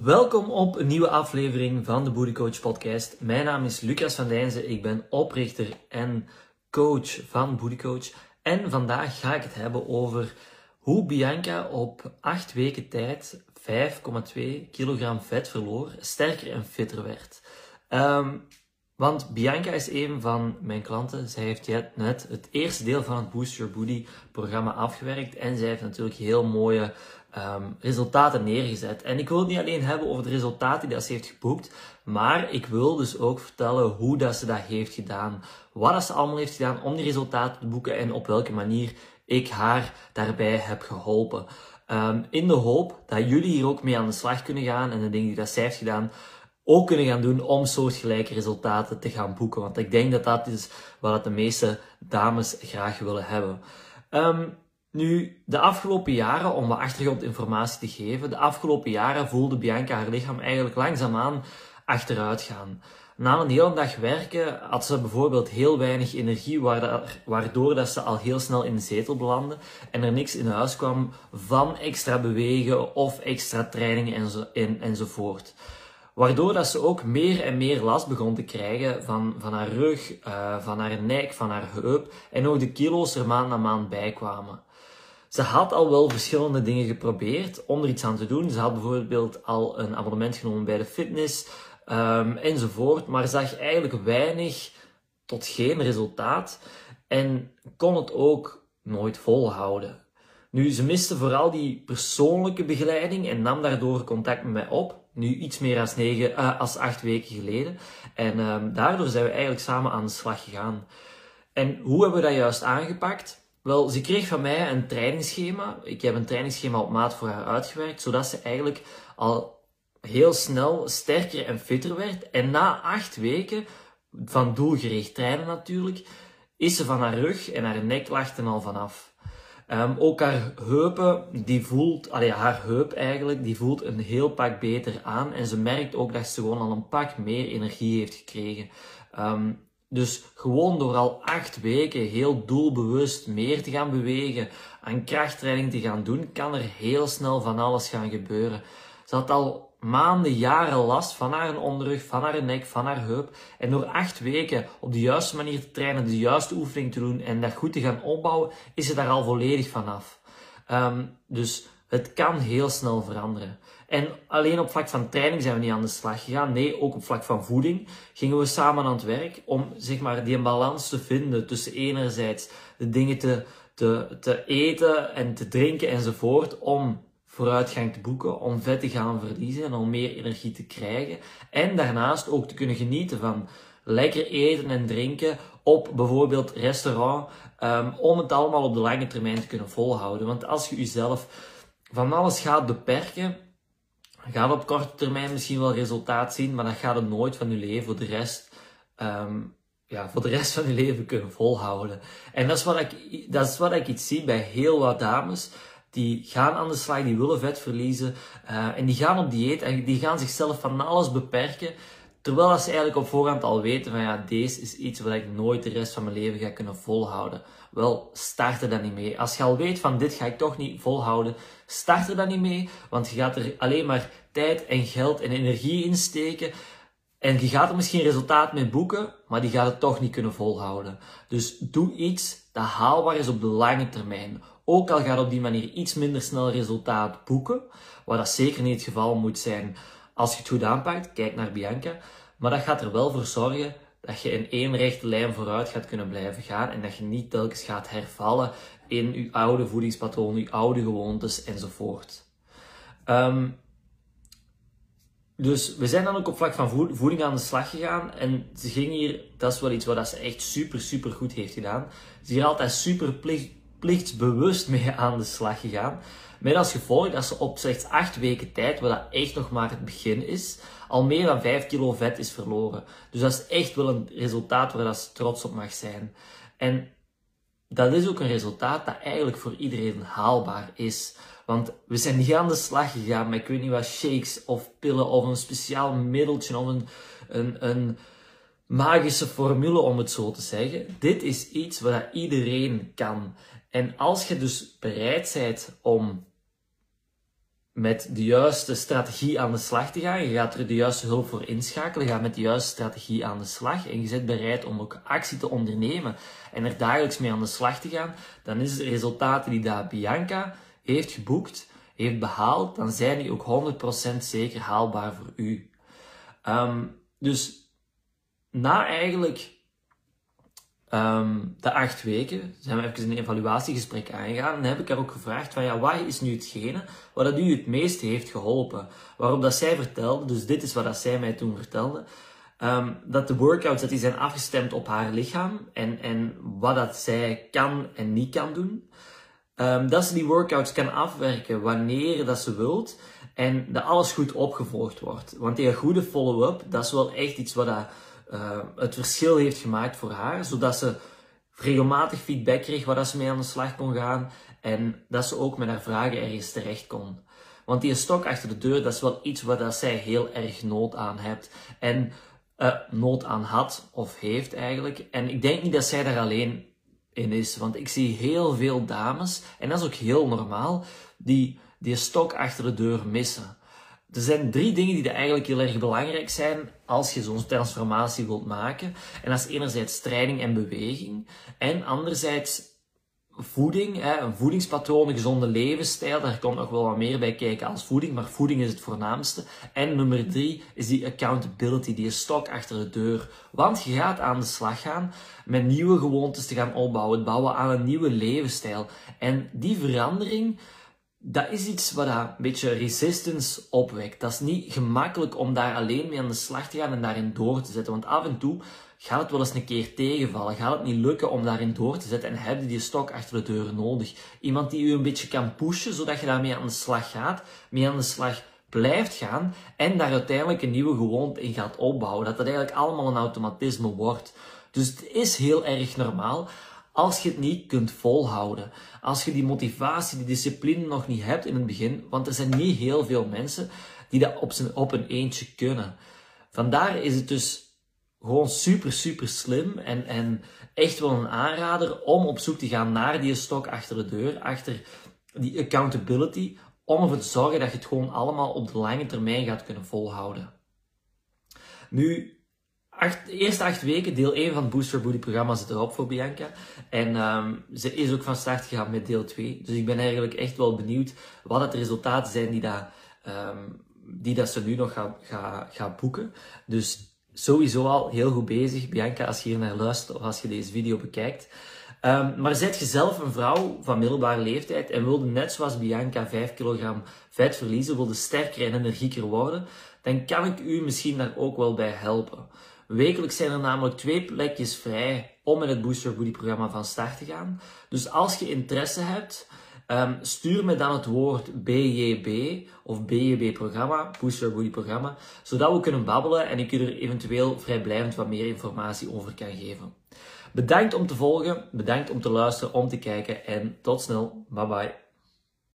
Welkom op een nieuwe aflevering van de Booty Coach podcast. Mijn naam is Lucas van Dijnzen. Ik ben oprichter en coach van Booty Coach. En vandaag ga ik het hebben over hoe Bianca op 8 weken tijd 5,2 kilogram vet verloor, sterker en fitter werd. Um, want Bianca is een van mijn klanten. Zij heeft net het eerste deel van het Boost Your Booty programma afgewerkt. En zij heeft natuurlijk heel mooie um, resultaten neergezet. En ik wil het niet alleen hebben over de resultaten die dat ze heeft geboekt. Maar ik wil dus ook vertellen hoe dat ze dat heeft gedaan. Wat dat ze allemaal heeft gedaan om die resultaten te boeken. En op welke manier ik haar daarbij heb geholpen. Um, in de hoop dat jullie hier ook mee aan de slag kunnen gaan. En de dingen die dat zij heeft gedaan ook kunnen gaan doen om soortgelijke resultaten te gaan boeken. Want ik denk dat dat is wat de meeste dames graag willen hebben. Um, nu, de afgelopen jaren, om wat achtergrondinformatie te geven, de afgelopen jaren voelde Bianca haar lichaam eigenlijk langzaamaan achteruit gaan. Na een hele dag werken had ze bijvoorbeeld heel weinig energie, waardoor dat ze al heel snel in de zetel belandde en er niks in huis kwam van extra bewegen of extra trainingen enzo, enzovoort. Waardoor dat ze ook meer en meer last begon te krijgen van, van haar rug, uh, van haar nek, van haar heup. En ook de kilo's er maand na maand bij kwamen. Ze had al wel verschillende dingen geprobeerd om er iets aan te doen. Ze had bijvoorbeeld al een abonnement genomen bij de fitness um, enzovoort. Maar zag eigenlijk weinig tot geen resultaat. En kon het ook nooit volhouden. Nu, ze miste vooral die persoonlijke begeleiding en nam daardoor contact met mij op. Nu iets meer als, negen, uh, als acht weken geleden. En um, daardoor zijn we eigenlijk samen aan de slag gegaan. En hoe hebben we dat juist aangepakt? Wel, ze kreeg van mij een trainingsschema. Ik heb een trainingsschema op maat voor haar uitgewerkt, zodat ze eigenlijk al heel snel sterker en fitter werd. En na acht weken van doelgericht trainen natuurlijk, is ze van haar rug en haar nek lachten al vanaf. Um, ook haar heupen, die voelt, allee, haar heup eigenlijk, die voelt een heel pak beter aan. En ze merkt ook dat ze gewoon al een pak meer energie heeft gekregen. Um, dus gewoon door al acht weken heel doelbewust meer te gaan bewegen, aan krachttraining te gaan doen, kan er heel snel van alles gaan gebeuren. Ze had al maanden, jaren last van haar onderrug, van haar nek, van haar heup. En door acht weken op de juiste manier te trainen, de juiste oefening te doen en dat goed te gaan opbouwen, is ze daar al volledig vanaf. Um, dus het kan heel snel veranderen. En alleen op vlak van training zijn we niet aan de slag gegaan. Nee, ook op vlak van voeding gingen we samen aan het werk om zeg maar, die balans te vinden tussen enerzijds de dingen te, te, te eten en te drinken enzovoort om vooruitgang te boeken, om vet te gaan verliezen en om meer energie te krijgen. En daarnaast ook te kunnen genieten van lekker eten en drinken op bijvoorbeeld restaurant, um, om het allemaal op de lange termijn te kunnen volhouden. Want als je jezelf van alles gaat beperken, gaat op korte termijn misschien wel resultaat zien, maar dat gaat het nooit van je leven voor de rest, um, ja, voor de rest van je leven kunnen volhouden. En dat is wat ik, dat is wat ik iets zie bij heel wat dames die gaan aan de slag, die willen vet verliezen. Uh, en die gaan op dieet en die gaan zichzelf van alles beperken. Terwijl ze eigenlijk op voorhand al weten van ja, deze is iets wat ik nooit de rest van mijn leven ga kunnen volhouden. Wel, start er dan niet mee. Als je al weet van dit ga ik toch niet volhouden, start er dan niet mee. Want je gaat er alleen maar tijd en geld en energie in steken. En je gaat er misschien resultaat mee boeken, maar die gaat het toch niet kunnen volhouden. Dus doe iets dat haalbaar is op de lange termijn. Ook al gaat op die manier iets minder snel resultaat boeken, wat dat zeker niet het geval moet zijn als je het goed aanpakt. Kijk naar Bianca. Maar dat gaat er wel voor zorgen dat je in één rechte lijn vooruit gaat kunnen blijven gaan en dat je niet telkens gaat hervallen in je oude voedingspatroon, je oude gewoontes enzovoort. Um, dus we zijn dan ook op vlak van voeding aan de slag gegaan. En ze ging hier, dat is wel iets wat ze echt super, super goed heeft gedaan. Ze is altijd super plicht, plichtsbewust mee aan de slag gegaan. Met als gevolg dat ze op slechts 8 weken tijd, wat dat echt nog maar het begin is, al meer dan 5 kilo vet is verloren. Dus dat is echt wel een resultaat waar dat ze trots op mag zijn. En dat is ook een resultaat dat eigenlijk voor iedereen haalbaar is. Want we zijn niet aan de slag gegaan met ik weet niet wat shakes of pillen of een speciaal middeltje of een, een, een magische formule om het zo te zeggen. Dit is iets wat iedereen kan. En als je dus bereid bent om met de juiste strategie aan de slag te gaan. Je gaat er de juiste hulp voor inschakelen. Je gaat met de juiste strategie aan de slag. En je bent bereid om ook actie te ondernemen en er dagelijks mee aan de slag te gaan. Dan is de resultaten die daar Bianca heeft geboekt, heeft behaald, dan zijn die ook 100% zeker haalbaar voor u. Um, dus na eigenlijk um, de acht weken zijn we even een evaluatiegesprek aangegaan en heb ik haar ook gevraagd van ja, wat is nu hetgene wat dat u het meest heeft geholpen? Waarop dat zij vertelde, dus dit is wat dat zij mij toen vertelde, um, dat de workouts dat die zijn afgestemd op haar lichaam en, en wat dat zij kan en niet kan doen. Um, dat ze die workouts kan afwerken wanneer dat ze wilt en dat alles goed opgevolgd wordt. Want die goede follow-up, dat is wel echt iets wat dat uh, het verschil heeft gemaakt voor haar, zodat ze regelmatig feedback kreeg waar ze mee aan de slag kon gaan en dat ze ook met haar vragen ergens terecht kon. Want die stok achter de deur, dat is wel iets waar dat zij heel erg nood aan hebt. En uh, nood aan had, of heeft eigenlijk. En ik denk niet dat zij daar alleen in is. Want ik zie heel veel dames, en dat is ook heel normaal, die die stok achter de deur missen. Er zijn drie dingen die eigenlijk heel erg belangrijk zijn als je zo'n transformatie wilt maken. En dat is enerzijds training en beweging. En anderzijds voeding, een voedingspatroon, een gezonde levensstijl. Daar komt nog wel wat meer bij kijken als voeding, maar voeding is het voornaamste. En nummer drie is die accountability, die stok achter de deur. Want je gaat aan de slag gaan met nieuwe gewoontes te gaan opbouwen, het bouwen aan een nieuwe levensstijl. En die verandering, dat is iets wat een beetje resistance opwekt. Dat is niet gemakkelijk om daar alleen mee aan de slag te gaan en daarin door te zetten. Want af en toe gaat het wel eens een keer tegenvallen. Gaat het niet lukken om daarin door te zetten en heb je die stok achter de deur nodig. Iemand die u een beetje kan pushen, zodat je daarmee aan de slag gaat, mee aan de slag blijft gaan en daar uiteindelijk een nieuwe gewoonte in gaat opbouwen. Dat dat eigenlijk allemaal een automatisme wordt. Dus het is heel erg normaal als je het niet kunt volhouden. Als je die motivatie, die discipline nog niet hebt in het begin, want er zijn niet heel veel mensen die dat op, op een eentje kunnen. Vandaar is het dus gewoon super, super slim en, en echt wel een aanrader om op zoek te gaan naar die stok achter de deur, achter die accountability, om ervoor te zorgen dat je het gewoon allemaal op de lange termijn gaat kunnen volhouden. Nu, de eerste acht weken, deel 1 van het Booster Booty programma zit erop voor Bianca. En um, ze is ook van start gegaan met deel 2. Dus ik ben eigenlijk echt wel benieuwd wat het resultaten zijn die, dat, um, die dat ze nu nog gaat ga, ga boeken. Dus sowieso al heel goed bezig, Bianca, als je hier naar luistert of als je deze video bekijkt. Um, maar zet je zelf een vrouw van middelbare leeftijd en wilde net zoals Bianca 5 kilogram vet verliezen, wilde sterker en energieker worden, dan kan ik u misschien daar ook wel bij helpen. Wekelijks zijn er namelijk twee plekjes vrij om met het Booster Booty programma van start te gaan. Dus als je interesse hebt, um, stuur me dan het woord BJB of BJB programma, Booster Booty programma, zodat we kunnen babbelen en ik u er eventueel vrijblijvend wat meer informatie over kan geven. Bedankt om te volgen, bedankt om te luisteren, om te kijken en tot snel. Bye bye.